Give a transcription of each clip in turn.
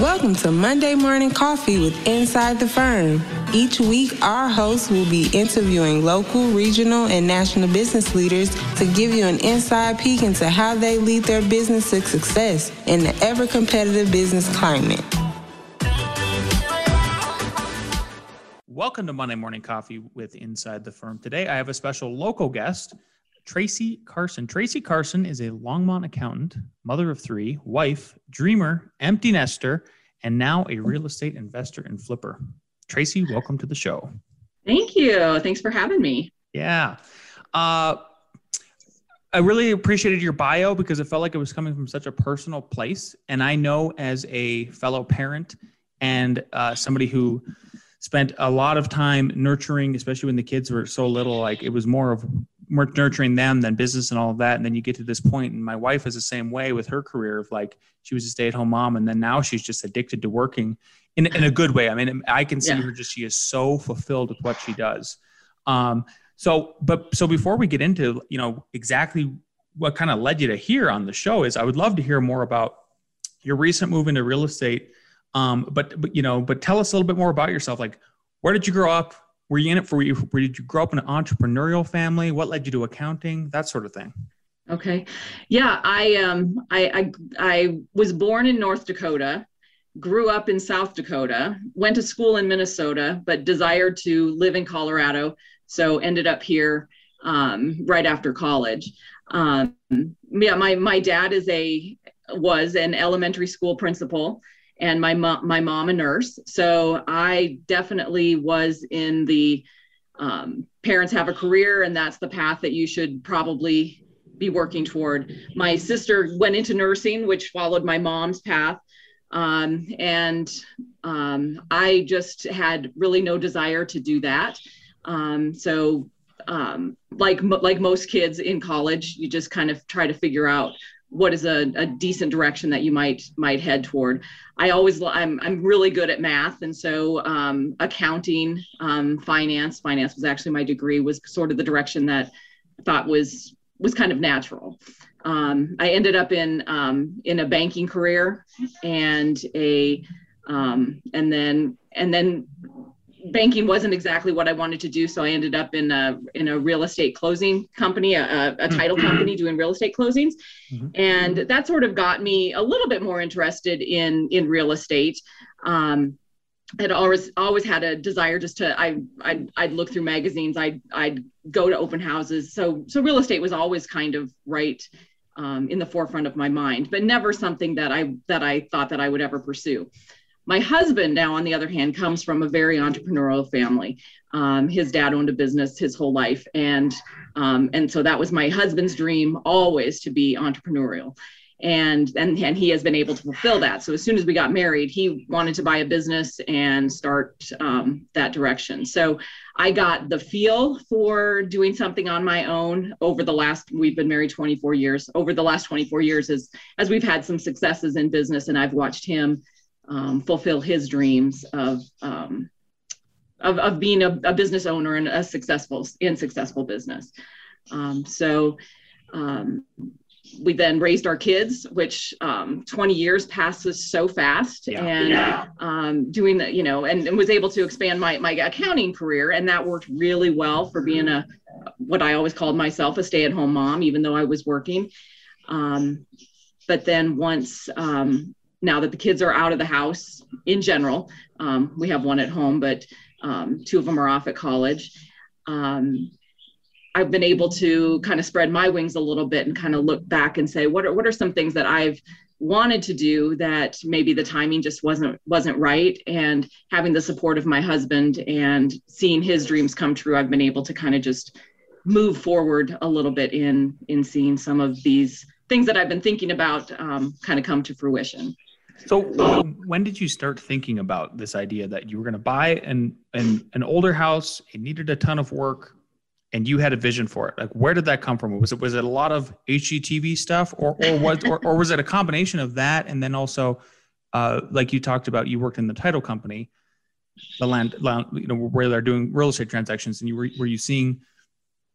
Welcome to Monday Morning Coffee with Inside the Firm. Each week, our hosts will be interviewing local, regional, and national business leaders to give you an inside peek into how they lead their business to success in the ever competitive business climate. Welcome to Monday Morning Coffee with Inside the Firm. Today, I have a special local guest, Tracy Carson. Tracy Carson is a Longmont accountant, mother of three, wife, dreamer, empty nester, and now a real estate investor and flipper. Tracy, welcome to the show. Thank you. Thanks for having me. Yeah. Uh, I really appreciated your bio because it felt like it was coming from such a personal place. And I know as a fellow parent and uh, somebody who spent a lot of time nurturing, especially when the kids were so little, like it was more of nurturing them than business and all of that. And then you get to this point, and my wife is the same way with her career of like she was a stay at home mom, and then now she's just addicted to working in, in a good way. I mean, I can see yeah. her just she is so fulfilled with what she does. Um, so, but so before we get into you know exactly what kind of led you to here on the show is I would love to hear more about your recent move into real estate. Um, but but you know, but tell us a little bit more about yourself. Like, where did you grow up? Were you in it for you did you grow up in an entrepreneurial family? What led you to accounting? That sort of thing. Okay. Yeah i um i i, I was born in north dakota grew up in south dakota went to school in minnesota but desired to live in colorado so ended up here um, right after college. Um, yeah my my dad is a was an elementary school principal and my mom my mom a nurse. So i definitely was in the um, parents have a career and that's the path that you should probably be working toward. My sister went into nursing which followed my mom's path. Um, and um, i just had really no desire to do that. Um, so um, like like most kids in college you just kind of try to figure out what is a, a decent direction that you might might head toward. I always i'm, I'm really good at math and so um, accounting um, finance finance was actually my degree was sort of the direction that i thought was was kind of natural. Um, i ended up in um, in a banking career and a um, and then and then banking wasn't exactly what I wanted to do, so I ended up in a in a real estate closing company, a, a title mm-hmm. company doing real estate closings, mm-hmm. and that sort of got me a little bit more interested in in real estate. Um, I'd always always had a desire just to I I'd, I'd look through magazines, I'd I'd go to open houses, so so real estate was always kind of right um, in the forefront of my mind, but never something that I that I thought that I would ever pursue. My husband, now on the other hand, comes from a very entrepreneurial family. Um, his dad owned a business his whole life, and um, and so that was my husband's dream always to be entrepreneurial. And, and and he has been able to fulfill that. So as soon as we got married, he wanted to buy a business and start um, that direction. So I got the feel for doing something on my own over the last. We've been married 24 years. Over the last 24 years, as as we've had some successes in business, and I've watched him um, fulfill his dreams of um, of, of being a, a, business owner and a successful in successful business. Um, so um, we then raised our kids, which um, 20 years passes so fast, yeah. and yeah. Um, doing the you know, and, and, was able to expand my my accounting career, and that worked really well for being a what I always called myself a stay at home mom, even though I was working. Um, but then once now that the kids are out of the house in general. Um, we have one at home, but um, two of them are off at college. Um, I've been able to kind of spread my wings a little bit and kind of look back and say, what are, what are some things that I've wanted to do that maybe the timing just wasn't wasn't right and having the support of my husband and seeing his dreams come true i've been able to kind of just move forward a little bit in in seeing some of these things that i've been thinking about um, kind of come to fruition so when did you start thinking about this idea that you were going to buy an, an an older house? It needed a ton of work, and you had a vision for it. Like, where did that come from? Was it was it a lot of HGTV stuff, or or was or, or was it a combination of that and then also, uh, like you talked about, you worked in the title company, the land, land you know, where they're doing real estate transactions, and you were were you seeing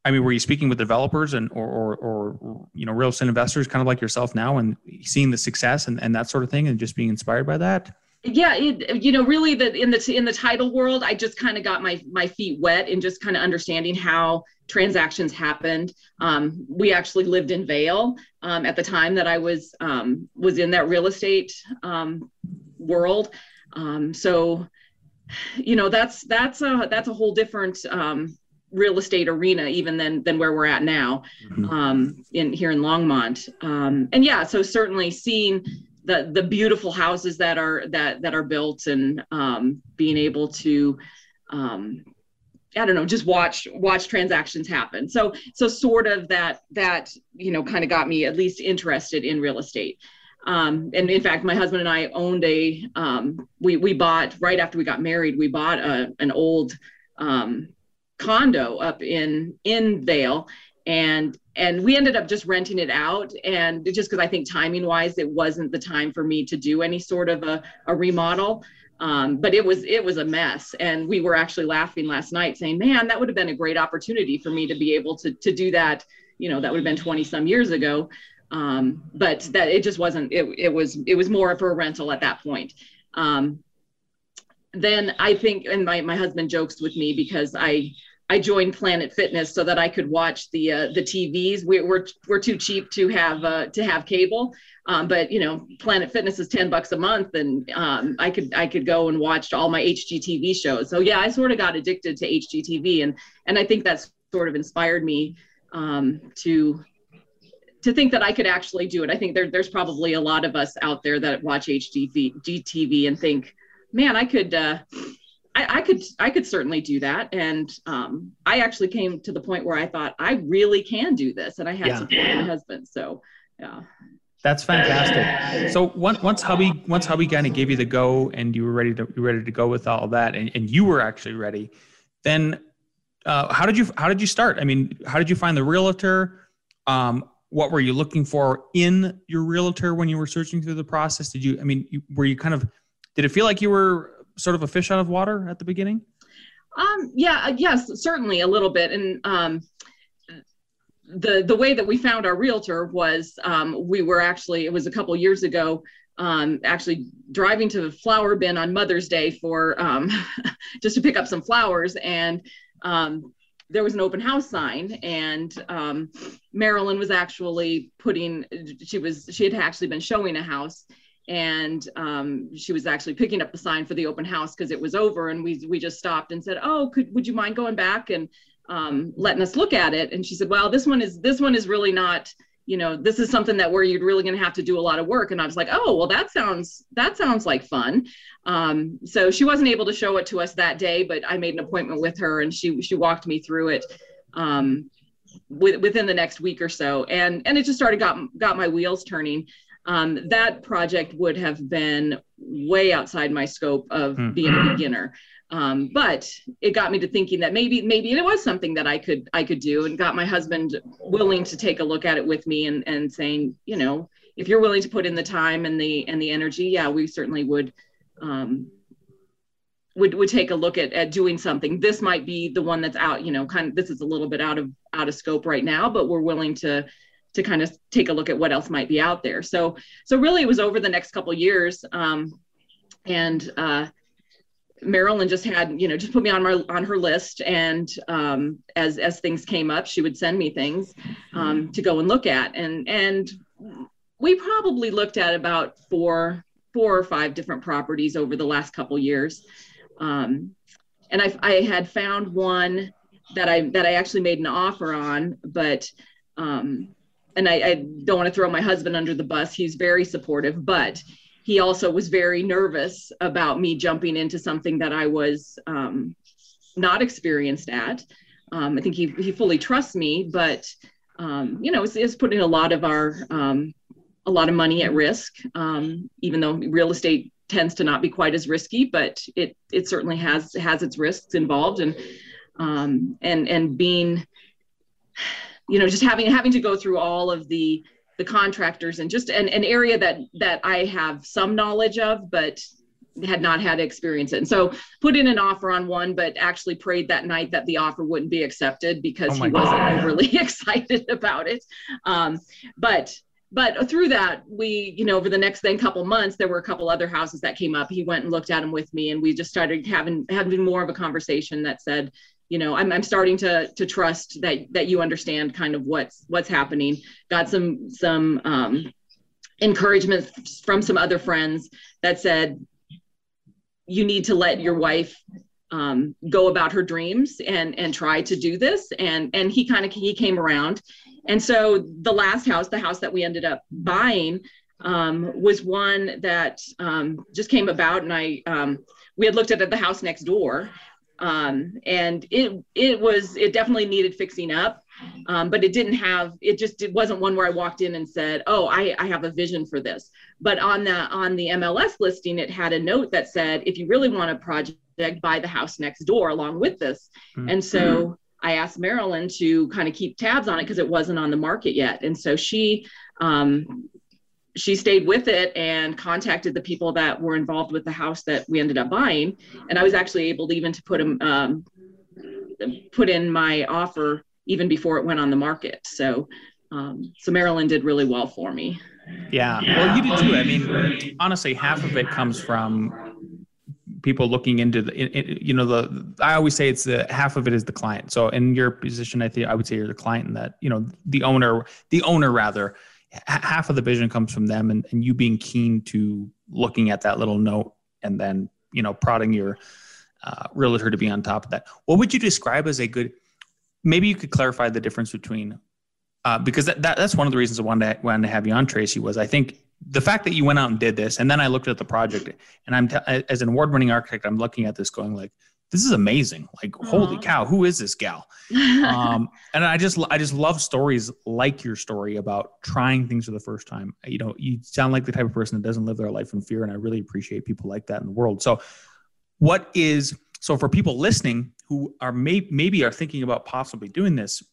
I mean, were you speaking with developers and or, or, or you know real estate investors, kind of like yourself now, and seeing the success and, and that sort of thing, and just being inspired by that? yeah it, you know really the in the in the title world i just kind of got my my feet wet in just kind of understanding how transactions happened um, we actually lived in Vail um, at the time that i was um, was in that real estate um, world um, so you know that's that's a that's a whole different um, real estate arena even than than where we're at now mm-hmm. in here in longmont Um, and yeah so certainly seeing the the beautiful houses that are that that are built and um, being able to um, I don't know, just watch watch transactions happen. So so sort of that that you know kind of got me at least interested in real estate. Um, and in fact, my husband and I owned a um, we we bought right after we got married. We bought a, an old um, condo up in in Vail, and and we ended up just renting it out. And just because i think timing wise it wasn't the time for me to do any sort of a, a remodel. Um, but it was it was a mess. And we were actually laughing last night saying man that would have been a great opportunity for me to be able to to do that you know that would have been 20 some years ago. Um, but that it just wasn't it, it was it was more for a rental at that point. Um, then i think and my, my husband jokes with me because i I joined Planet Fitness so that I could watch the uh, the TVs. We, we're we're too cheap to have uh, to have cable, um, but you know, Planet Fitness is ten bucks a month, and um, I could I could go and watch all my HGTV shows. So yeah, I sort of got addicted to HGTV, and and I think that's sort of inspired me um, to to think that I could actually do it. I think there, there's probably a lot of us out there that watch HGTV and think, man, I could. Uh, I, I, could I could certainly do that, and um, I actually came to the point where I thought I really can do this, and I had yeah. support from my husband. So, yeah. That's fantastic. So once once hubby once hubby kind of gave you the go, and you were ready to you were ready to go with all that, and, and you were actually ready, then uh, how did you how did you start? I mean, how did you find the realtor? Um, what were you looking for in your realtor when you were searching through the process? Did you I mean, you, were you kind of did it feel like you were sort of a fish out of water at the beginning? Um, yeah, uh, yes, certainly a little bit. And um, the the way that we found our realtor was um, we were actually it was a couple years ago. Um, actually driving to the flower bin on Mother's Day for um, just to pick up some flowers, and um, there was an open house sign, and um, Marilyn was actually putting. She was she had actually been showing a house, and um, she was actually picking up the sign for the open house because it was over and we we just stopped and said oh could would you mind going back and um, letting us look at it? And she said well this one is this one is really not you know this is something that where you're really going to have to do a lot of work. And i was like oh well that sounds that sounds like fun. Um, so she wasn't able to show it to us that day but i made an appointment with her and she she walked me through it um, with, within the next week or so. And and it just started got got my wheels turning um, that project would have been way outside my scope of mm. being a beginner. Um, but it got me to thinking that maybe maybe it was something that I could I could do, and got my husband willing to take a look at it with me and and saying, you know, if you're willing to put in the time and the and the energy, yeah, we certainly would. Um, would, would take a look at, at doing something this might be the one that's out you know kind of this is a little bit out of out of scope right now but we're willing to to kind of take a look at what else might be out there. So so really it was over the next couple years, um, and uh, Marilyn just had you know just put me on my on her list, and um, as as things came up, she would send me things um, to go and look at, and and we probably looked at about four four or five different properties over the last couple years. Um, and I, I had found one that I that I actually made an offer on, but um, and I, I don't want to throw my husband under the bus. He's very supportive, but he also was very nervous about me jumping into something that I was um, not experienced at. Um, I think he, he fully trusts me, but um, you know, it's, it's, putting a lot of our um, a lot of money at risk. Um, even though real estate tends to not be quite as risky, but it it certainly has has its risks involved, and um, and and being you know just having having to go through all of the the contractors and just an, an area that that i have some knowledge of but had not had experience in so put in an offer on one but actually prayed that night that the offer wouldn't be accepted because oh he wasn't God. overly excited about it um, but but through that, we, you know, over the next then couple months, there were a couple other houses that came up. He went and looked at them with me, and we just started having having more of a conversation that said, you know, I'm, I'm starting to to trust that that you understand kind of what's what's happening. Got some some um, encouragement from some other friends that said, you need to let your wife um, go about her dreams and and try to do this. And and he kind of he came around. And so the last house the house that we ended up buying um, was one that um, just came about and i um, we had looked at the house next door um, and it it was it definitely needed fixing up. Um, but it didn't have it just it wasn't one where i walked in and said oh I, I have a vision for this. But on the on the mls listing it had a note that said if you really want a project buy the house next door along with this. Mm-hmm. and so i asked marilyn to kind of keep tabs on it because it wasn't on the market yet. And so she um, she stayed with it and contacted the people that were involved with the house that we ended up buying. And i was actually able to even to put them um, put in my offer even before it went on the market. So um, so marilyn did really well for me. Yeah. Well you did too. I mean honestly half of it comes from people looking into the you know the i always say it's the half of it is the client. So in your position i think i would say you're the client and that you know the owner the owner rather half of the vision comes from them and, and you being keen to looking at that little note and then you know prodding your uh, realtor to be on top of that. What would you describe as a good maybe you could clarify the difference between uh, because that, that, that's one of the reasons I wanted to, wanted to have you on Tracy was I think the fact that you went out and did this and then I looked at the project and I'm t- as an award winning architect I'm looking at this going like this is amazing. Like, Aww. holy cow, who is this gal? um, and I just, I just love stories like your story about trying things for the first time. You know, you sound like the type of person that doesn't live their life in fear, and I really appreciate people like that in the world. So, what is so for people listening who are may, maybe are thinking about possibly doing this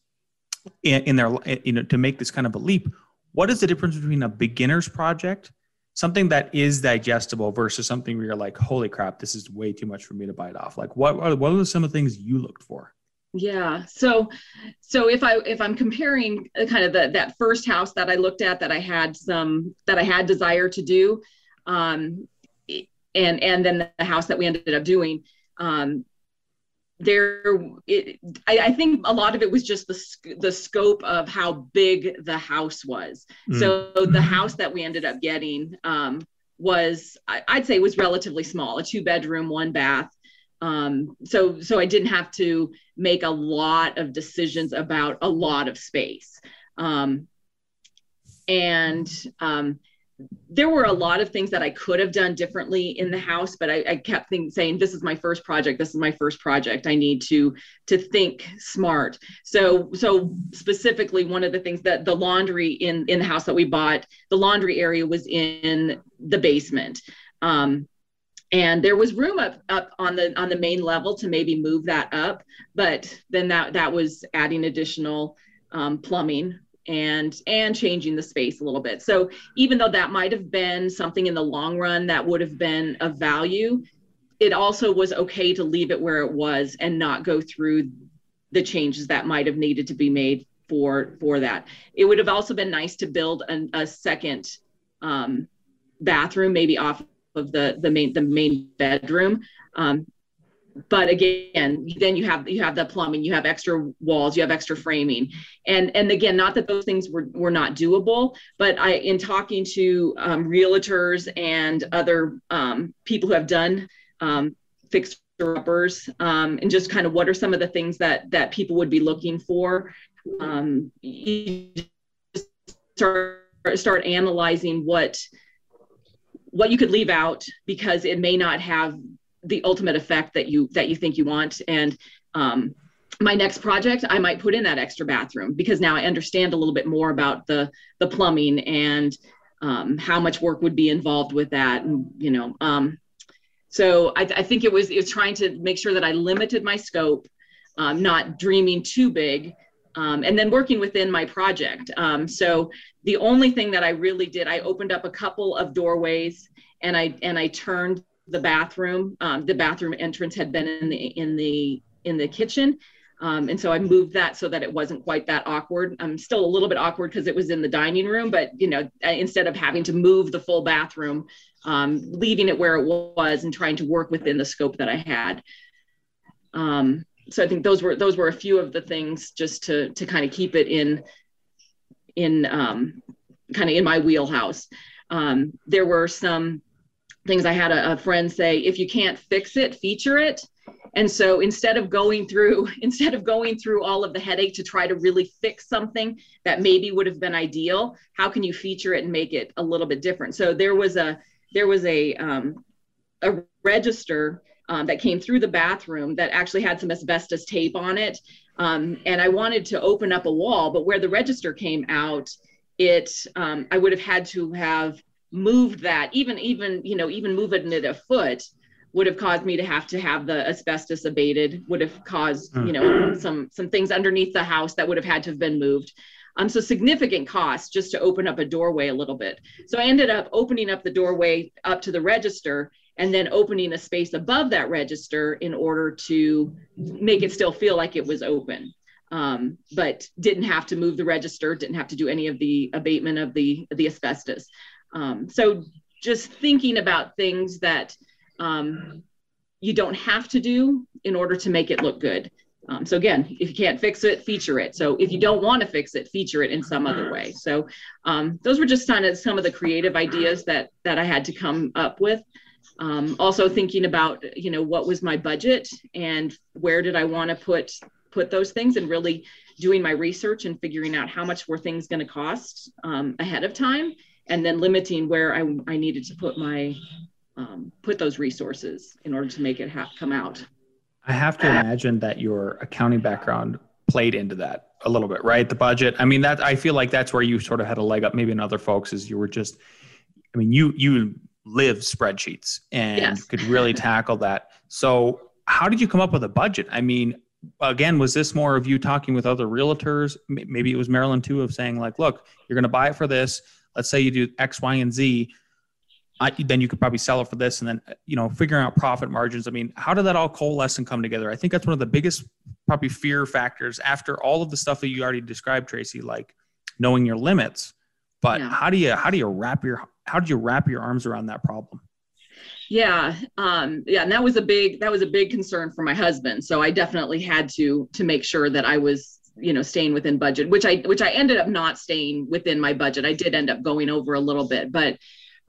in, in their, you know, to make this kind of a leap? What is the difference between a beginner's project? Something that is digestible versus something where you're like, holy crap, this is way too much for me to bite off? Like, what are, what are some of the things you looked for? Yeah. So, so if I if I'm comparing kind of the, that first house that I looked at that I had some that I had desire to do, um, and and then the house that we ended up doing, um, there it, I, I, think a lot of it was just the the scope of how big the house was. Mm. so the house that we ended up getting um, was I, would say was relatively small a two bedroom one bath. Um, so so i didn't have to make a lot of decisions about a lot of space. Um, and um, there were a lot of things that I could have done differently in the house, but I, I kept saying, "This is my first project. This is my first project. I need to to think smart." So, so specifically, one of the things that the laundry in in the house that we bought, the laundry area was in the basement, um, and there was room up up on the on the main level to maybe move that up, but then that that was adding additional um, plumbing and and changing the space a little bit. So even though that might have been something in the long run that would have been of value it also was okay to leave it where it was and not go through the changes that might have needed to be made for for that. It would have also been nice to build an, a second um, bathroom maybe off of the the main the main bedroom um, but again then you have you have the plumbing you have extra walls you have extra framing. And and again not that those things were were not doable but i in talking to um, realtors and other um, people who have done um, fixer uppers um, and just kind of what are some of the things that that people would be looking for um, start start analyzing what what you could leave out because it may not have the ultimate effect that you that you think you want. And um, my next project i might put in that extra bathroom because now i understand a little bit more about the the plumbing and um, how much work would be involved with that and you know um, so I, I, think it was it was trying to make sure that i limited my scope um, not dreaming too big um, and then working within my project. Um, so the only thing that i really did i opened up a couple of doorways and i and i turned the bathroom. Um, the bathroom entrance had been in the in the in the kitchen, Um, and so I moved that so that it wasn't quite that awkward. I'm still a little bit awkward because it was in the dining room, but you know, instead of having to move the full bathroom, um, leaving it where it was and trying to work within the scope that I had. Um, so I think those were those were a few of the things just to to kind of keep it in in um, kind of in my wheelhouse. Um, there were some things I had a, a friend say: if you can't fix it, feature it. And so instead of going through instead of going through all of the headache to try to really fix something that maybe would have been ideal, how can you feature it and make it a little bit different? So there was a there was a um, a register um, that came through the bathroom that actually had some asbestos tape on it. Um, and I wanted to open up a wall, but where the register came out, it um, I would have had to have moved that, even even you know even moving it a foot would have caused me to have to have the asbestos abated. Would have caused you know hmm. some some things underneath the house that would have had to have been moved. Um, so significant cost just to open up a doorway a little bit. So I ended up opening up the doorway up to the register and then opening a space above that register in order to make it still feel like it was open. Um, but didn't have to move the register, didn't have to do any of the abatement of the, the asbestos. Um, so just thinking about things that um, you don't have to do in order to make it look good. Um, so again, if you can't fix it, feature it. So if you don't want to fix it, feature it in some other way. So um, those were just kind of some of the creative ideas that that I had to come up with. Um, also thinking about, you know, what was my budget and where did I want to put put those things and really doing my research and figuring out how much were things going to cost um, ahead of time and then limiting where I, I needed to put my um, put those resources in order to make it ha- come out. I have to imagine that your accounting background played into that a little bit, right? The budget. I mean, that I feel like that's where you sort of had a leg up, maybe in other folks, is you were just. I mean, you you live spreadsheets and yes. could really tackle that. So, how did you come up with a budget? I mean, again, was this more of you talking with other realtors? Maybe it was Marilyn too, of saying like, look, you're going to buy it for this. Let's say you do X, Y, and Z. I, then you could probably sell it for this, and then you know, figuring out profit margins. I mean, how did that all coalesce and come together? I think that's one of the biggest probably fear factors after all of the stuff that you already described, Tracy, like knowing your limits. But yeah. how do you how do you wrap your how did you wrap your arms around that problem? Yeah, um, yeah, and that was a big that was a big concern for my husband. So I definitely had to to make sure that I was you know staying within budget, which I which I ended up not staying within my budget. I did end up going over a little bit, but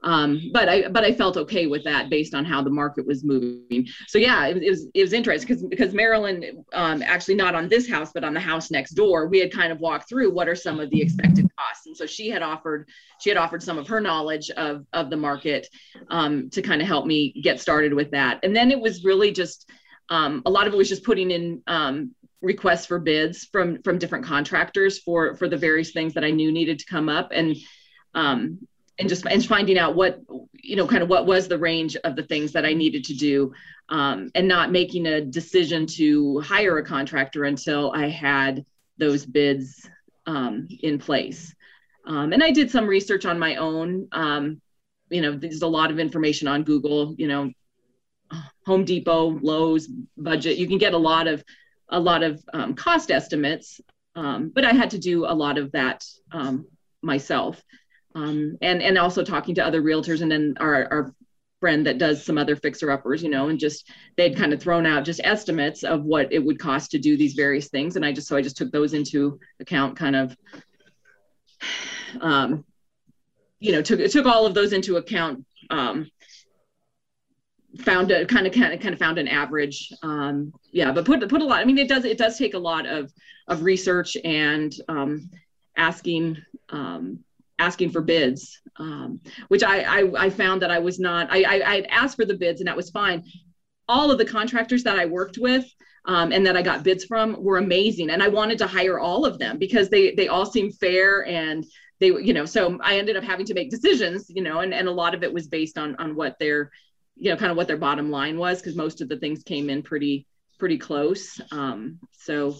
um, but I but I felt okay with that based on how the market was moving. So yeah, it, it was it was interesting because because Marilyn um, actually not on this house but on the house next door, we had kind of walked through what are some of the expected costs, and so she had offered she had offered some of her knowledge of of the market um, to kind of help me get started with that. And then it was really just um, a lot of it was just putting in um, requests for bids from from different contractors for for the various things that I knew needed to come up and um, and just and finding out what you know kind of what was the range of the things that i needed to do um, and not making a decision to hire a contractor until i had those bids um, in place. Um, and i did some research on my own um, you know there's a lot of information on google you know home depot lowes budget you can get a lot of a lot of um, cost estimates um, but i had to do a lot of that myself. Um, and and also talking to other realtors and then our, our friend that does some other fixer uppers you know and just they'd kind of thrown out just estimates of what it would cost to do these various things. And i just so i just took those into account kind of um, you know took took all of those into account um, found a kind of kind of kind of found an average um, yeah but put put a lot i mean it does it does take a lot of of research and um, asking um, asking for bids, um, which I, I, I found that I was not. I, I I asked for the bids and that was fine. All of the contractors that I worked with um, and that I got bids from were amazing, and I wanted to hire all of them because they they all seemed fair and they you know. So I ended up having to make decisions, you know, and and a lot of it was based on on what their you know kind of what their bottom line was because most of the things came in pretty pretty close. Um, so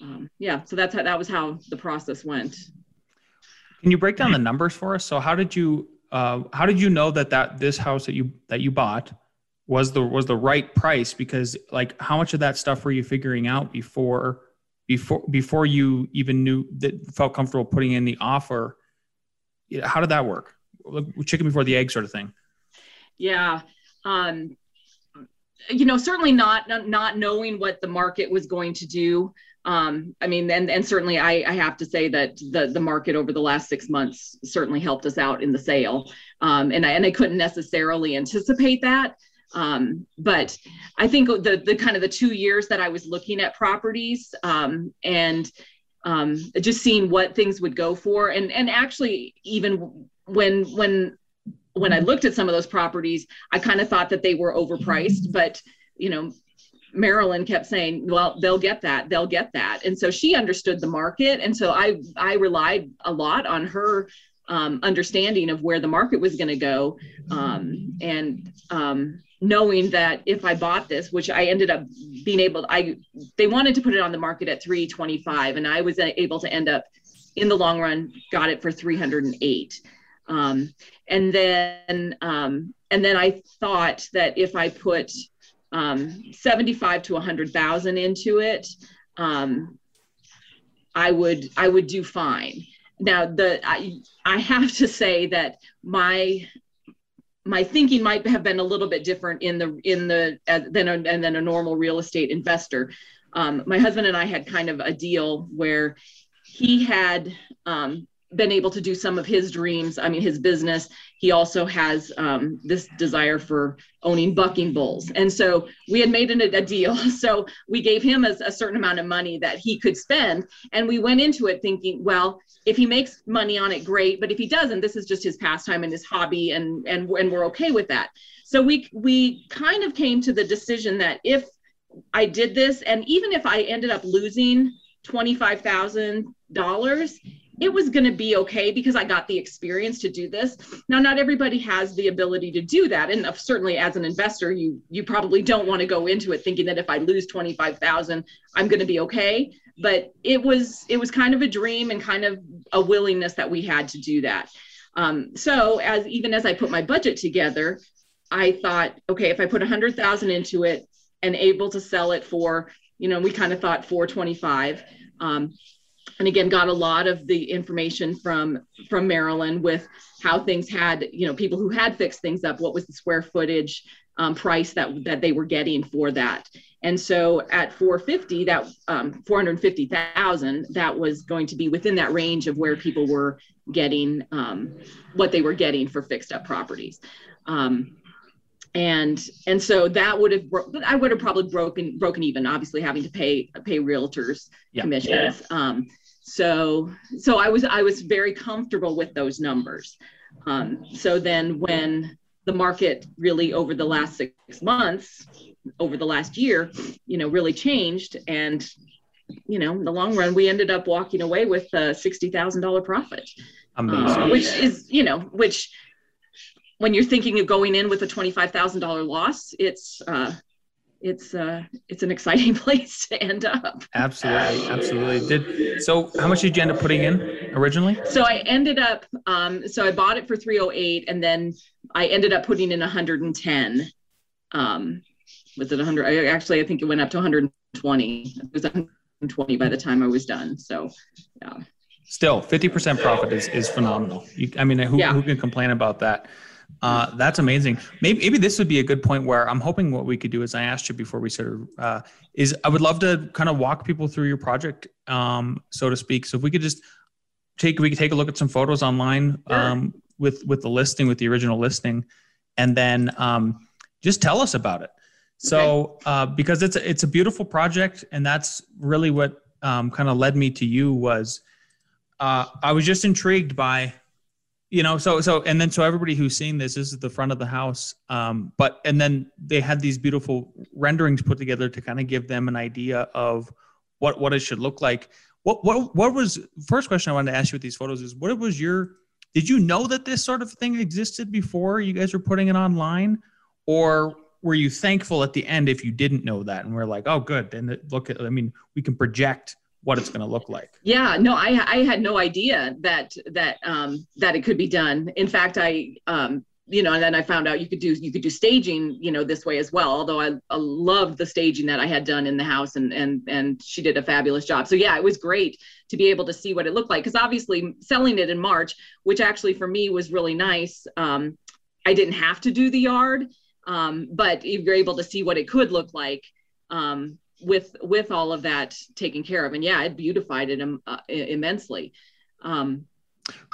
um, yeah, so that's how that was how the process went. Can you break down the numbers for us? So how did you uh, how did you know that that this house that you that you bought was the was the right price? Because like how much of that stuff were you figuring out before before before you even knew that felt comfortable putting in the offer. How did that work? Chicken before the egg, sort of thing. Yeah. Um, you know, certainly not not knowing what the market was going to do. Um, I mean, and and certainly I, I have to say that the the market over the last six months certainly helped us out in the sale. Um, and I and I couldn't necessarily anticipate that. Um, but I think the the kind of the two years that I was looking at properties um, and um, just seeing what things would go for, and and actually even when when when I looked at some of those properties, I kind of thought that they were overpriced, but you know, Marilyn kept saying, "Well, they'll get that. They'll get that." And so she understood the market, and so I I relied a lot on her um, understanding of where the market was going to go, um, and um, knowing that if I bought this, which I ended up being able, to, I they wanted to put it on the market at 325, and I was able to end up in the long run got it for 308. Um, and then um, and then I thought that if I put um, 75 to 100,000 into it, um, I would I would do fine. Now the I, I have to say that my my thinking might have been a little bit different in the in the than a, and then a normal real estate investor. Um, my husband and I had kind of a deal where he had um, been able to do some of his dreams. I mean, his business. He also has um, this desire for owning bucking bulls, and so we had made a, a deal. So we gave him a, a, certain amount of money that he could spend, and we went into it thinking, well, if he makes money on it, great. But if he doesn't, this is just his pastime and his hobby, and and and we're okay with that. So we we kind of came to the decision that if I did this, and even if I ended up losing twenty five thousand dollars it was going to be okay because I got the experience to do this. Now, not everybody has the ability to do that, and certainly as an investor, you you probably don't want to go into it thinking that if I lose twenty five thousand, I'm going to be okay. But it was it was kind of a dream and kind of a willingness that we had to do that. Um, so as even as I put my budget together, I thought, okay, if I put a hundred thousand into it and able to sell it for, you know, we kind of thought 425. Um, and again got a lot of the information from from marilyn with how things had you know people who had fixed things up what was the square footage um, price that that they were getting for that. And so at 450 that um, 450000 that was going to be within that range of where people were getting um, what they were getting for fixed up properties. Um, and and so that would have bro- i would have probably broken broken even obviously having to pay pay realtors yeah. commissions yeah. Um, so so i was i was very comfortable with those numbers um, so then when the market really over the last six months over the last year you know really changed and you know in the long run we ended up walking away with a $60000 profit uh, which is you know which when you're thinking of going in with a $25000 loss it's uh, it's uh it's an exciting place to end up. Absolutely absolutely. Did so how much did you end up putting in originally? So i ended up um so i bought it for 308 and then i ended up putting in 110 um was it 100 I, actually i think it went up to 120 it was 120 by the time i was done so yeah. Still 50% profit is is phenomenal. You, i mean who, yeah. who can complain about that uh, that's amazing. Maybe, maybe this would be a good point where I'm hoping what we could do, as I asked you before we started, uh, is I would love to kind of walk people through your project, um, so to speak. So if we could just take, we could take a look at some photos online um, sure. with with the listing, with the original listing, and then um, just tell us about it. So okay. uh, because it's a, it's a beautiful project, and that's really what um, kind of led me to you was uh, I was just intrigued by you know so so and then so everybody who's seeing this, this is the front of the house um but and then they had these beautiful renderings put together to kind of give them an idea of what what it should look like. What what what was first question i wanted to ask you with these photos is what was your did you know that this sort of thing existed before you guys were putting it online? Or were you thankful at the end if you didn't know that and we're like oh good then look at i mean we can project what it's going to look like. Yeah, no, I I had no idea that that um, that it could be done. In fact, I um, you know, and then I found out you could do you could do staging, you know, this way as well. Although I, I loved the staging that I had done in the house, and and and she did a fabulous job. So yeah, it was great to be able to see what it looked like because obviously selling it in March, which actually for me was really nice. Um, I didn't have to do the yard, um, but you're able to see what it could look like um, with with all of that taken care of. And yeah, it beautified it um, uh, immensely. Um,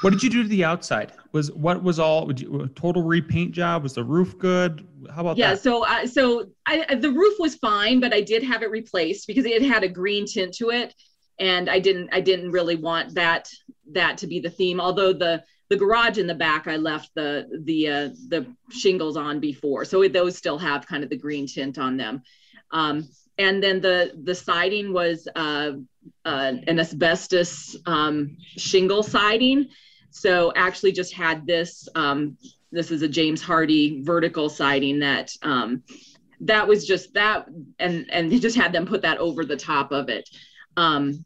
what did you do to the outside? Was what was all you, total repaint job? Was the roof good? How about yeah, that? Yeah, so uh, so I, the roof was fine, but I did have it replaced because it had a green tint to it, and I didn't I didn't really want that that to be the theme. Although the the garage in the back I left the the uh, the shingles on before, so those still have kind of the green tint on them. Um, and then the the siding was uh, uh, an asbestos um, shingle siding. So actually, just had this. Um, this is a James Hardie vertical siding that um, that was just that, and and they just had them put that over the top of it. Um,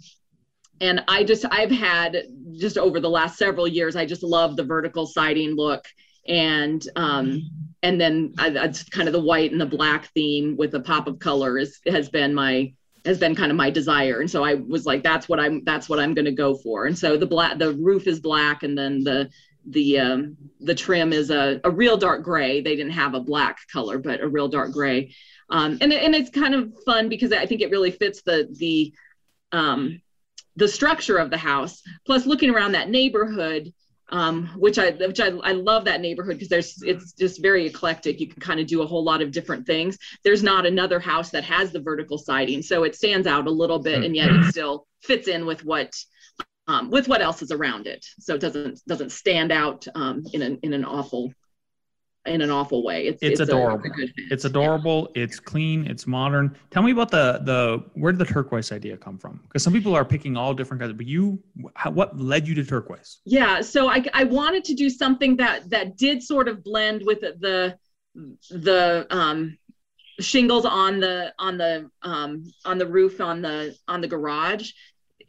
and I just I've had just over the last several years, I just love the vertical siding look and um, and then I, that's kind of the white and the black theme with a pop of color is has been my has been kind of my desire. And so i was like that's what i'm that's what i'm going to go for. And so the black the roof is black and then the the um, the trim is a, a real dark gray. They didn't have a black color but a real dark gray. Um, and, and it's kind of fun because i think it really fits the the um, the structure of the house. Plus looking around that neighborhood um, which I which I, I love that neighborhood because there's it's just very eclectic. You can kind of do a whole lot of different things. There's not another house that has the vertical siding, so it stands out a little bit, and yet it still fits in with what um, with what else is around it. So it doesn't doesn't stand out um, in an in an awful in an awful way. It's, it's, it's adorable. A, a it's adorable. Yeah. It's clean. It's modern. Tell me about the the where did the turquoise idea come from? Because some people are picking all different kinds, but you, how, what led you to turquoise? Yeah, so I I wanted to do something that that did sort of blend with the the um shingles on the on the um on the roof on the on the garage.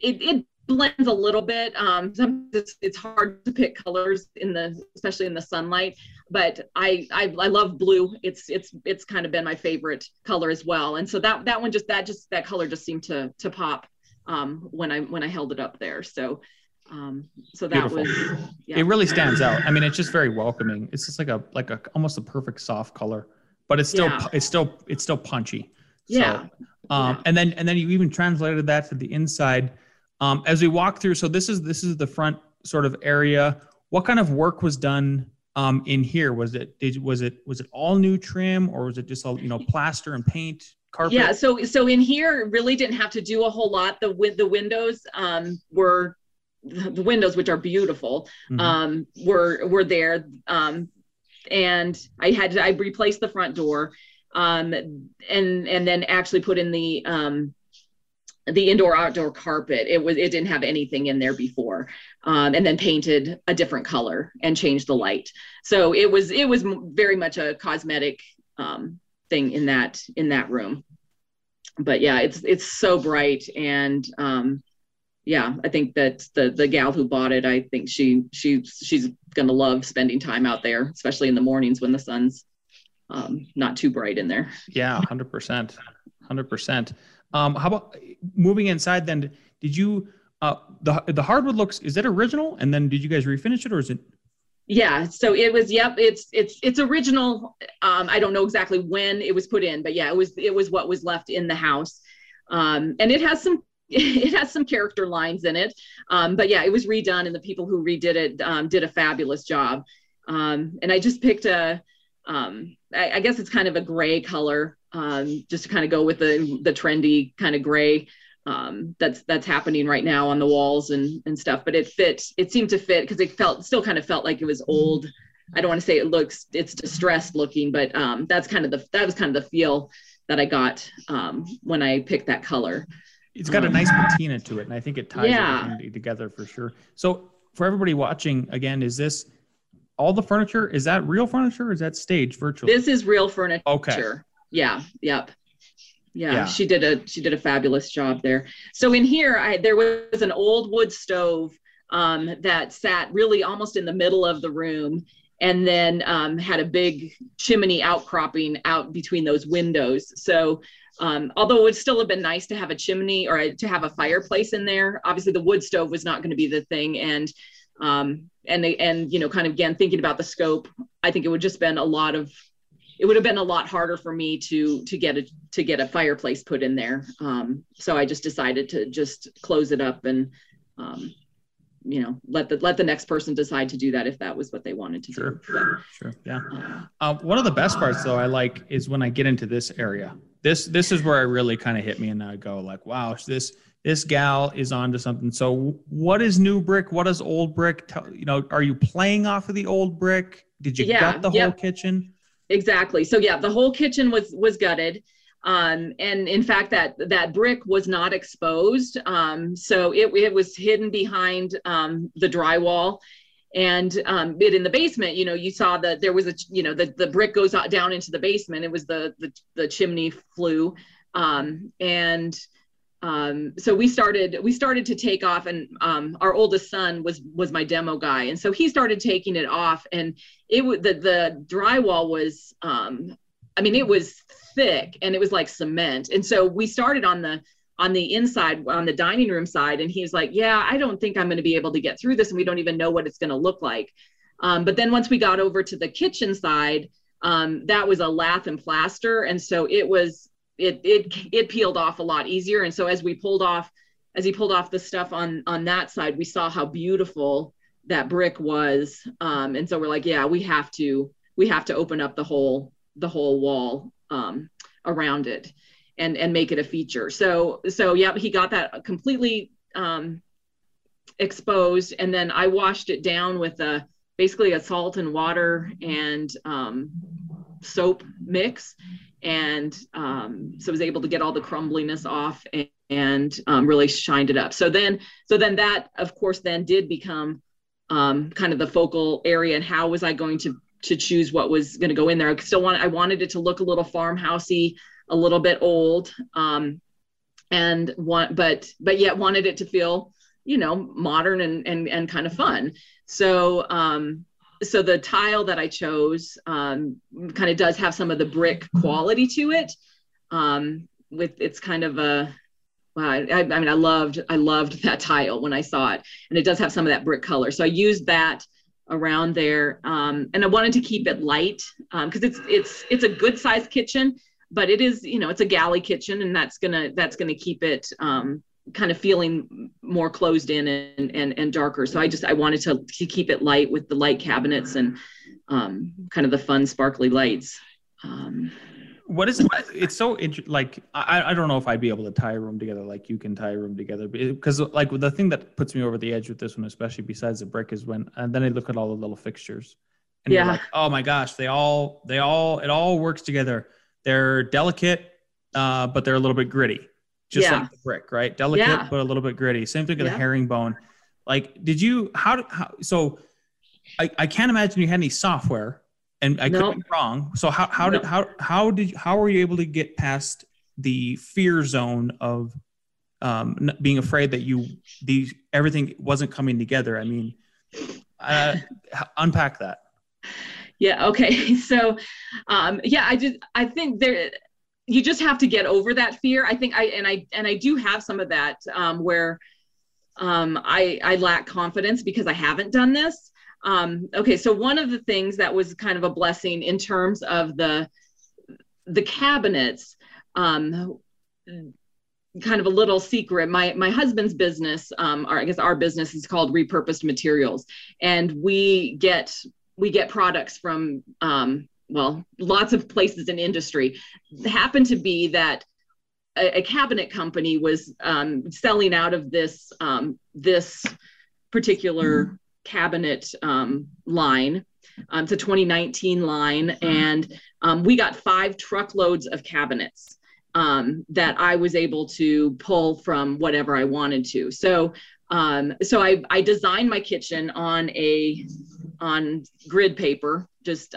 It, it blends a little bit. Um, sometimes it's, it's hard to pick colors in the, especially in the sunlight. But I, I, I love blue. It's, it's, it's kind of been my favorite color as well. And so that, that one just, that just, that color just seemed to, to pop um, when I, when I held it up there. So, um, so that Beautiful. was, yeah. it really stands out. I mean, it's just very welcoming. It's just like a, like a, almost a perfect soft color, but it's still, yeah. it's still, it's still punchy. So, yeah. Um, yeah. and then, and then you even translated that to the inside um, as we walk through, so this is this is the front sort of area. What kind of work was done um, in here? Was it did, was it was it all new trim or was it just all you know plaster and paint? Carpet? Yeah, so so in here really didn't have to do a whole lot. The with the windows um, were the windows, which are beautiful, mm-hmm. um, were were there, um, and I had to, I replaced the front door, um, and and then actually put in the um, the indoor outdoor carpet it was it didn't have anything in there before um, and then painted a different color and changed the light. So it was it was very much a cosmetic um, thing in that in that room. But yeah it's it's so bright and um, yeah i think that the the gal who bought it i think she she she's gonna love spending time out there especially in the mornings when the sun's um, not too bright in there. Yeah 100% 100% um, how about moving inside? Then did you uh, the the hardwood looks is that original? And then did you guys refinish it or is it? Yeah, so it was. Yep, it's it's it's original. Um, I don't know exactly when it was put in, but yeah, it was it was what was left in the house, um, and it has some it has some character lines in it. Um, but yeah, it was redone, and the people who redid it um, did a fabulous job. Um, and I just picked a, um, I, I, guess it's kind of a gray color um, just to kind of go with the the trendy kind of gray um, that's that's happening right now on the walls and and stuff. But it fit. It seemed to fit because it felt still kind of felt like it was old. I don't want to say it looks it's distressed looking, but um, that's kind of the that was kind of the feel that I got um, when I picked that color. It's got a nice patina to it, and I think it ties yeah. together for sure. So for everybody watching, again, is this all the furniture? Is that real furniture? Or is that staged virtually? This is real furniture. Okay yeah yep yeah, yeah, she did a she did a fabulous job there so in here i there was an old wood stove um, that sat really almost in the middle of the room and then um, had a big chimney outcropping out between those windows. So um, although it would still have been nice to have a chimney or a, to have a fireplace in there, obviously the wood stove was not going to be the thing. And um, and and you know, kind of again thinking about the scope, I think it would just been a lot of it would have been a lot harder for me to to get a to get a fireplace put in there. Um, so I just decided to just close it up and um, you know let the let the next person decide to do that if that was what they wanted to sure, do. Sure, sure, yeah. Uh, one of the best parts though I like is when I get into this area. This this is where I really kind of hit me and I go like, wow, this this gal is onto something. So what is new brick? What is old brick? tell? You know, are you playing off of the old brick? Did you yeah, gut the yep. whole kitchen? Exactly. So yeah, the whole kitchen was was gutted. Um, and in fact, that that brick was not exposed, um, so it, it was hidden behind um, the drywall. And um, it in the basement, you know, you saw that there was a, you know, the, the brick goes out down into the basement. It was the the, the chimney flue, um, and um, so we started we started to take off and um, our oldest son was was my demo guy. And so he started taking it off and it was the the drywall was um, i mean it was thick and it was like cement. And so we started on the on the inside on the dining room side and he's like yeah i don't think i'm going to be able to get through this and we don't even know what it's going to look like. Um, but then once we got over to the kitchen side um, that was a lath and plaster. And so it was it it it peeled off a lot easier. And so as we pulled off, as he pulled off the stuff on on that side, we saw how beautiful that brick was. Um, and so we're like, yeah, we have to we have to open up the whole the whole wall um, around it and and make it a feature. So so yeah, he got that completely um, exposed, and then I washed it down with a basically a salt and water and um, soap mix and um, so I was able to get all the crumbliness off and, and um, really shined it up. So then, so then that, of course, then did become um, kind of the focal area. And how was I going to to choose what was going to go in there? I still want I wanted it to look a little farmhousey, a little bit old, um, and want but but yet wanted it to feel you know modern and and and kind of fun. So um, so the tile that I chose um, kind of does have some of the brick quality to it. Um, with it's kind of a wow, I, I, mean, I loved I loved that tile when I saw it, and it does have some of that brick color. So I used that around there, um, and I wanted to keep it light because um, it's it's it's a good sized kitchen, but it is you know it's a galley kitchen, and that's gonna that's gonna keep it um, kind of feeling more closed in and, and, and darker. So I just, I wanted to, to keep it light with the light cabinets and um, kind of the fun sparkly lights. Um, what is it? It's so interesting. Like, I, I don't know if I'd be able to tie a room together like you can tie a room together because like the thing that puts me over the edge with this one, especially besides the brick is when, and then I look at all the little fixtures and yeah. you're like, oh my gosh, they all, they all, it all works together. They're delicate, uh, but they're a little bit gritty just yeah. like the brick, right? Delicate, yeah. but a little bit gritty. Same thing with yeah. the herringbone. Like, did you, how, how so I, I can't imagine you had any software and I nope. could be wrong. So how, how nope. did, how, how did, how were you able to get past the fear zone of um, being afraid that you, the, everything wasn't coming together? I mean, uh, unpack that. Yeah. Okay. So, um, yeah, I just, I think there, you just have to get over that fear. I think I and I and I do have some of that um, where um, I I lack confidence because I haven't done this. Um, okay, so one of the things that was kind of a blessing in terms of the the cabinets. Um, kind of a little secret my my husband's business um or i guess our business is called repurposed materials and we get we get products from um well, lots of places in industry happened to be that a, a cabinet company was um, selling out of this um, this particular cabinet um, line. Um, it's a 2019 line, and um, we got five truckloads of cabinets um, that I was able to pull from whatever I wanted to. So, so I, I designed my kitchen on a on grid paper, just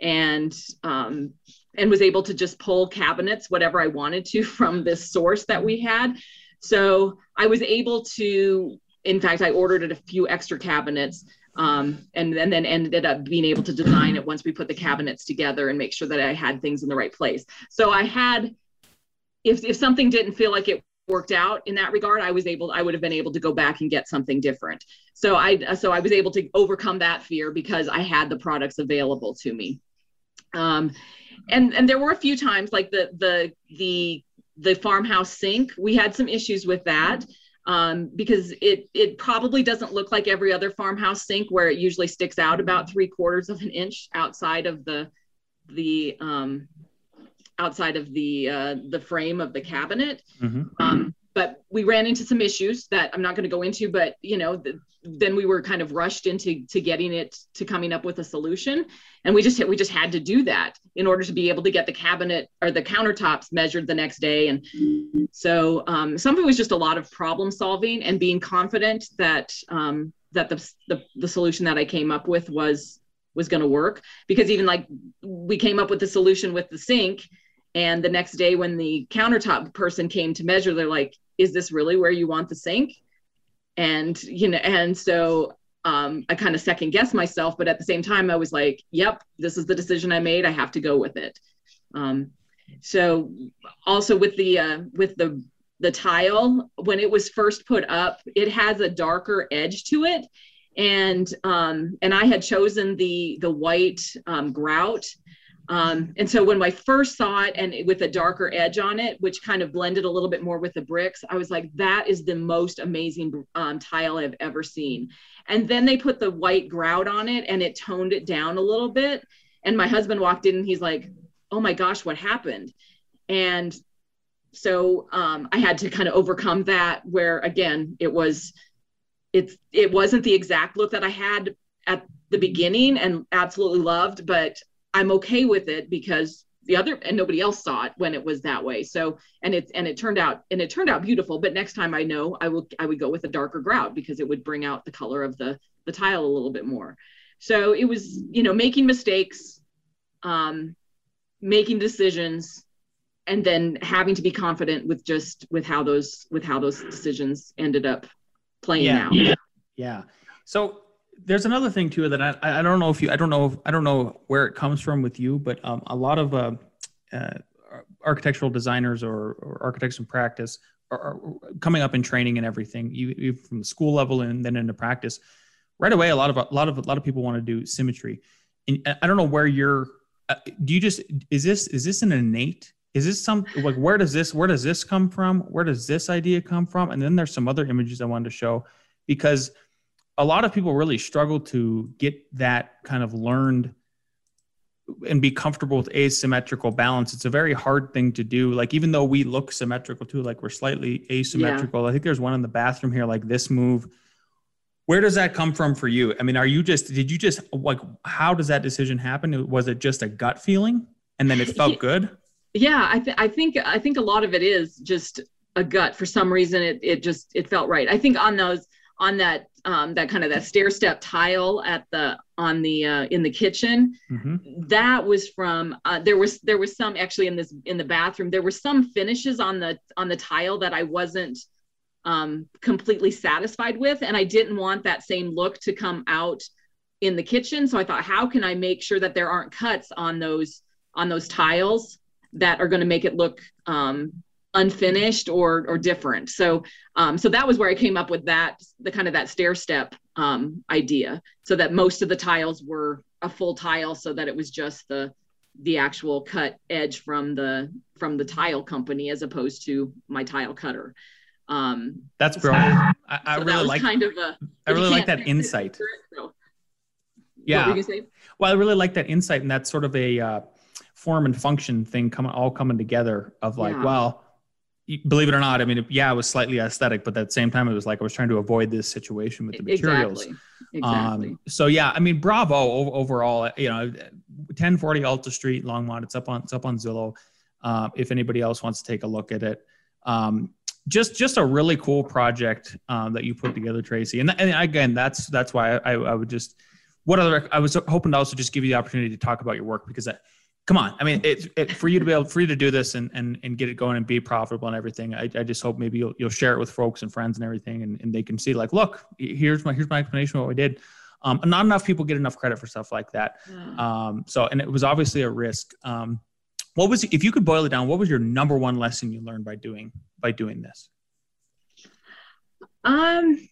and um, and was able to just pull cabinets whatever I wanted to from this source that we had. So I was able to, in fact, I ordered a few extra cabinets Um, and, and then ended up being able to design it once we put the cabinets together and make sure that I had things in the right place. So I had, if, if something didn't feel like it worked out in that regard, I was able, I would have been able to go back and get something different. So I, so I was able to overcome that fear because I had the products available to me. Um, and and there were a few times like the the the the farmhouse sink we had some issues with that um, because it it probably doesn't look like every other farmhouse sink where it usually sticks out about three quarters of an inch outside of the the um, outside of the uh, the frame of the cabinet. Mm-hmm. Um, but we ran into some issues that I'm not going to go into, but you know, the, then we were kind of rushed into to getting it to coming up with a solution, and we just we just had to do that in order to be able to get the cabinet or the countertops measured the next day, and so um, some of it was just a lot of problem solving and being confident that um, that the, the the solution that I came up with was was going to work. Because even like we came up with the solution with the sink and the next day, when the countertop person came to measure, they're like, "Is this really where you want the sink?" And you know, and so um, I kind of second guessed myself, but at the same time, I was like, "Yep, this is the decision I made. I have to go with it." Um, so, also with the uh, with the the tile, when it was first put up, it has a darker edge to it, and um, and I had chosen the the white um, grout um, and so when I first saw it and with a darker edge on it, which kind of blended a little bit more with the bricks, I was like, that is the most amazing um, tile I've ever seen. And then they put the white grout on it and it toned it down a little bit. And my husband walked in and he's like, oh my gosh, what happened? And so um, I had to kind of overcome that where again, it was, it's, it wasn't the exact look that I had at the beginning and absolutely loved, but I'm okay with it because the other and nobody else saw it when it was that way. So and it's and it turned out and it turned out beautiful. But next time I know I will I would go with a darker grout because it would bring out the color of the the tile a little bit more. So it was you know making mistakes, um, making decisions, and then having to be confident with just with how those with how those decisions ended up playing yeah. out. Yeah. Yeah. So there's another thing too that I, I don't know if you I don't know if, I don't know where it comes from with you, but um, a lot of uh, uh, architectural designers or, or, architects in practice are, are, coming up in training and everything, you, you, from the school level and then into practice. Right away, a lot of a lot of a lot of people want to do symmetry. And I don't know where you're. Uh, do you just is this is this an innate? Is this some like where does this where does this come from? Where does this idea come from? And then there's some other images I wanted to show because a lot of people really struggle to get that kind of learned and be comfortable with asymmetrical balance. It's a very hard thing to do. Like even though we look symmetrical too, like we're slightly asymmetrical. Yeah. I think there's one in the bathroom here, like this move. Where does that come from for you? I mean, are you just did you just like how does that decision happen? Was it just a gut feeling and then it felt good? Yeah, I, th- I think I think a lot of it is just a gut. For some reason, it it just it felt right. I think on those on that um, that kind of that stair step tile at the on the uh, in the kitchen mm-hmm. that was from uh, there was there was some actually in this in the bathroom there were some finishes on the on the tile that i wasn't um, completely satisfied with and i didn't want that same look to come out in the kitchen so i thought how can i make sure that there aren't cuts on those on those tiles that are going to make it look um, unfinished or or different. So um, so that was where i came up with that the kind of that stair step um, idea so that most of the tiles were a full tile so that it was just the the actual cut edge from the from the tile company as opposed to my tile cutter. Um, that's brilliant. So, i, I so really like kind of a i really like that insight. it, so. yeah. Well i really like that insight and that's sort of a uh, form and function thing coming all coming together of like yeah. well believe it or not, I mean, yeah, it was slightly aesthetic, but at the same time, it was like I was trying to avoid this situation with the materials. Exactly. exactly. Um, so yeah, I mean, bravo overall. You know, 1040 Alta Street, Longmont. It's up on it's up on Zillow. Uh, if anybody else wants to take a look at it, um, just just a really cool project um, that you put together, Tracy. And, and again, that's that's why I, I would just what other I was hoping to also just give you the opportunity to talk about your work because. I, come on. I mean, it, it, for you to be able for you to do this and, and, and get it going and be profitable and everything. I, I just hope maybe you'll, you'll share it with folks and friends and everything, and, and they can see like, look, here's my, here's my explanation of what we did. Um, not enough people get enough credit for stuff like that. Um, so, and it was obviously a risk. Um, what was, if you could boil it down, what was your number one lesson you learned by doing, by doing this? Um,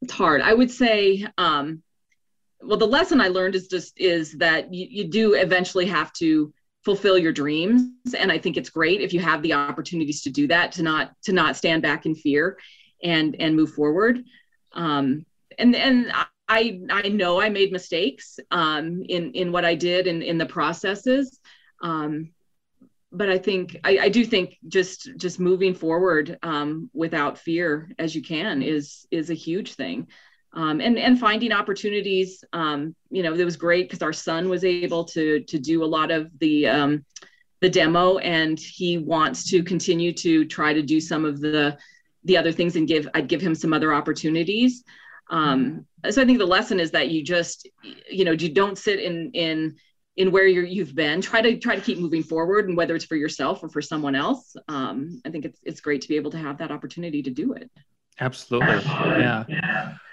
it's hard. I would say, um, well, the lesson I learned is just is that you, you do eventually have to fulfill your dreams, and I think it's great if you have the opportunities to do that to not to not stand back in fear, and and move forward. Um, and and I I know I made mistakes um, in in what I did and in, in the processes. Um, but I think I, I, do think just just moving forward um, without fear as you can is is a huge thing, um, and and finding opportunities. Um, you know, it was great because our son was able to to do a lot of the um, the demo, and he wants to continue to try to do some of the the other things and give I'd give him some other opportunities. Um, so I think the lesson is that you just you know you don't sit in in in where you're, you've been try to try to keep moving forward and whether it's for yourself or for someone else um, i think it's, it's great to be able to have that opportunity to do it absolutely yeah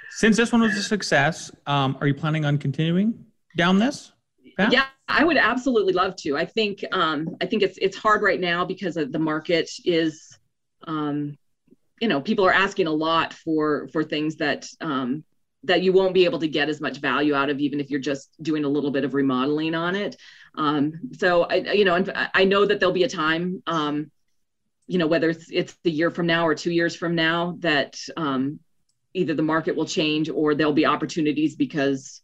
since this one was a success um, are you planning on continuing down this path? yeah i would absolutely love to i think um, i think it's it's hard right now because the market is um, you know people are asking a lot for for things that um, that you won't be able to get as much value out of even if you're just doing a little bit of remodeling on it um, so i you know i know that there'll be a time um, you know whether it's it's a year from now or two years from now that um, either the market will change or there'll be opportunities because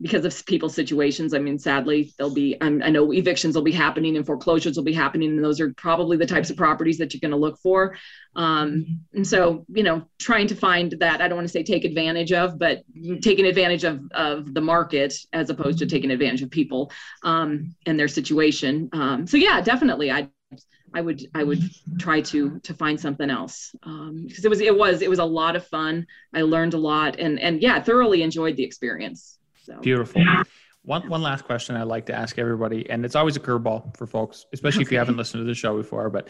because of people's situations. I mean, sadly, there'll be, um, I know evictions will be happening and foreclosures will be happening, and those are probably the types of properties that you're going to look for. Um, and so, you know, trying to find that, I don't want to say take advantage of, but taking advantage of, of the market as opposed to taking advantage of people um, and their situation. Um, so, yeah, definitely. I, I would I would try to to find something else um, because it was it was it was a lot of fun. I learned a lot and and yeah, thoroughly enjoyed the experience. So beautiful. One one last question I'd like to ask everybody, and it's always a curveball for folks, especially okay. if you haven't listened to the show before, but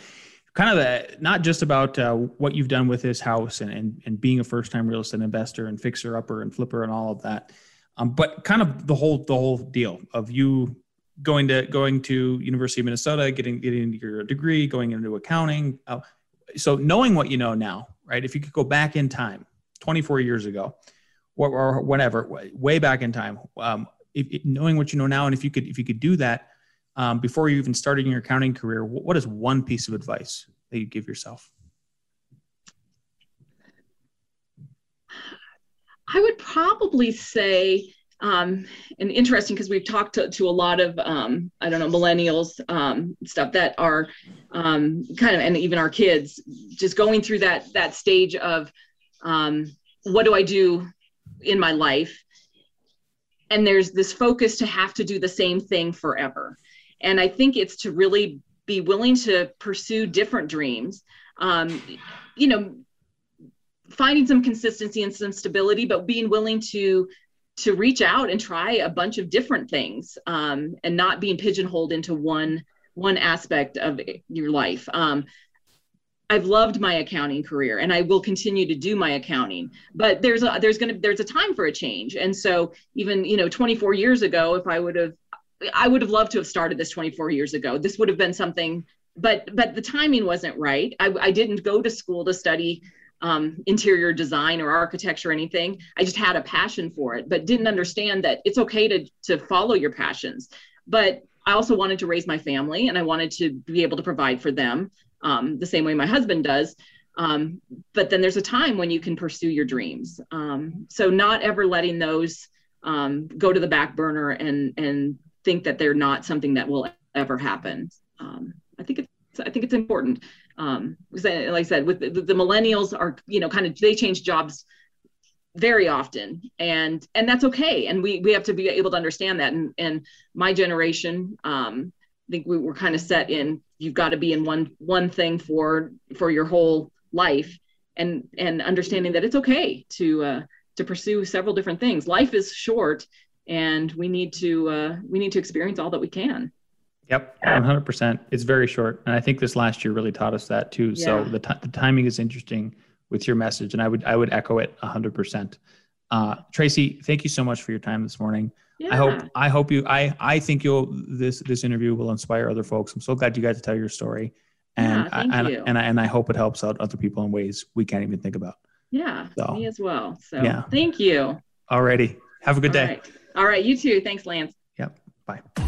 kind of the, not just about uh, what you've done with this house and, and, and being a first time real estate investor and fixer upper and flipper and all of that, um, but kind of the whole the whole deal of you going to going to University of Minnesota, getting getting your degree, going into accounting. Uh, so knowing what you know now, right? If you could go back in time, 24 years ago, or, or whatever, way back in time. Um, if, if, knowing what you know now, and if you could, if you could do that um, before you even started your accounting career, what is one piece of advice that you give yourself? I would probably say, um, and interesting because we've talked to, to, a lot of um, I don't know millennials um, stuff that are um, kind of and even our kids just going through that that stage of um, what do I do in my life? And there's this focus to have to do the same thing forever. And i think it's to really be willing to pursue different dreams. Um, you know finding some consistency and some stability but being willing to to reach out and try a bunch of different things um, and not being pigeonholed into one one aspect of your life um, I've loved my accounting career and I will continue to do my accounting. But there's a there's gonna there's a time for a change. And so even, you know, 24 years ago, if I would have I would have loved to have started this 24 years ago. This would have been something, but but the timing wasn't right. I, I didn't go to school to study um, interior design or architecture or anything. I just had a passion for it, but didn't understand that it's okay to to follow your passions. But I also wanted to raise my family and I wanted to be able to provide for them um, the same way my husband does. Um, but then there's a time when you can pursue your dreams. Um, so not ever letting those um, go to the back burner and and think that they're not something that will ever happen. Um, I think it's important um, because, like I said, with the, the millennials are you know kind of they change jobs very often and and that's okay. And we we have to be able to understand that. And and my generation um i think we were kind of set in you've got to be in one one thing for for your whole life and and understanding that it's okay to uh, to pursue several different things. Life is short and we need to uh, we need to experience all that we can Yep, 100%. It's very short. And I think this last year really taught us that too. Yeah. So the, t- the timing is interesting with your message, and I would I would echo it hundred percent. Uh, Tracy, thank you so much for your time this morning. Yeah. I hope I hope you I I think you'll this this interview will inspire other folks. I'm so glad you got to tell your story, and Yeah, thank I, and, you. and I and I hope it helps out other people in ways we can't even think about. Yeah, So, me as well. So yeah. thank you. Alrighty, have a good All day. right. All right. You too. Thanks, Lance. Yep. Bye.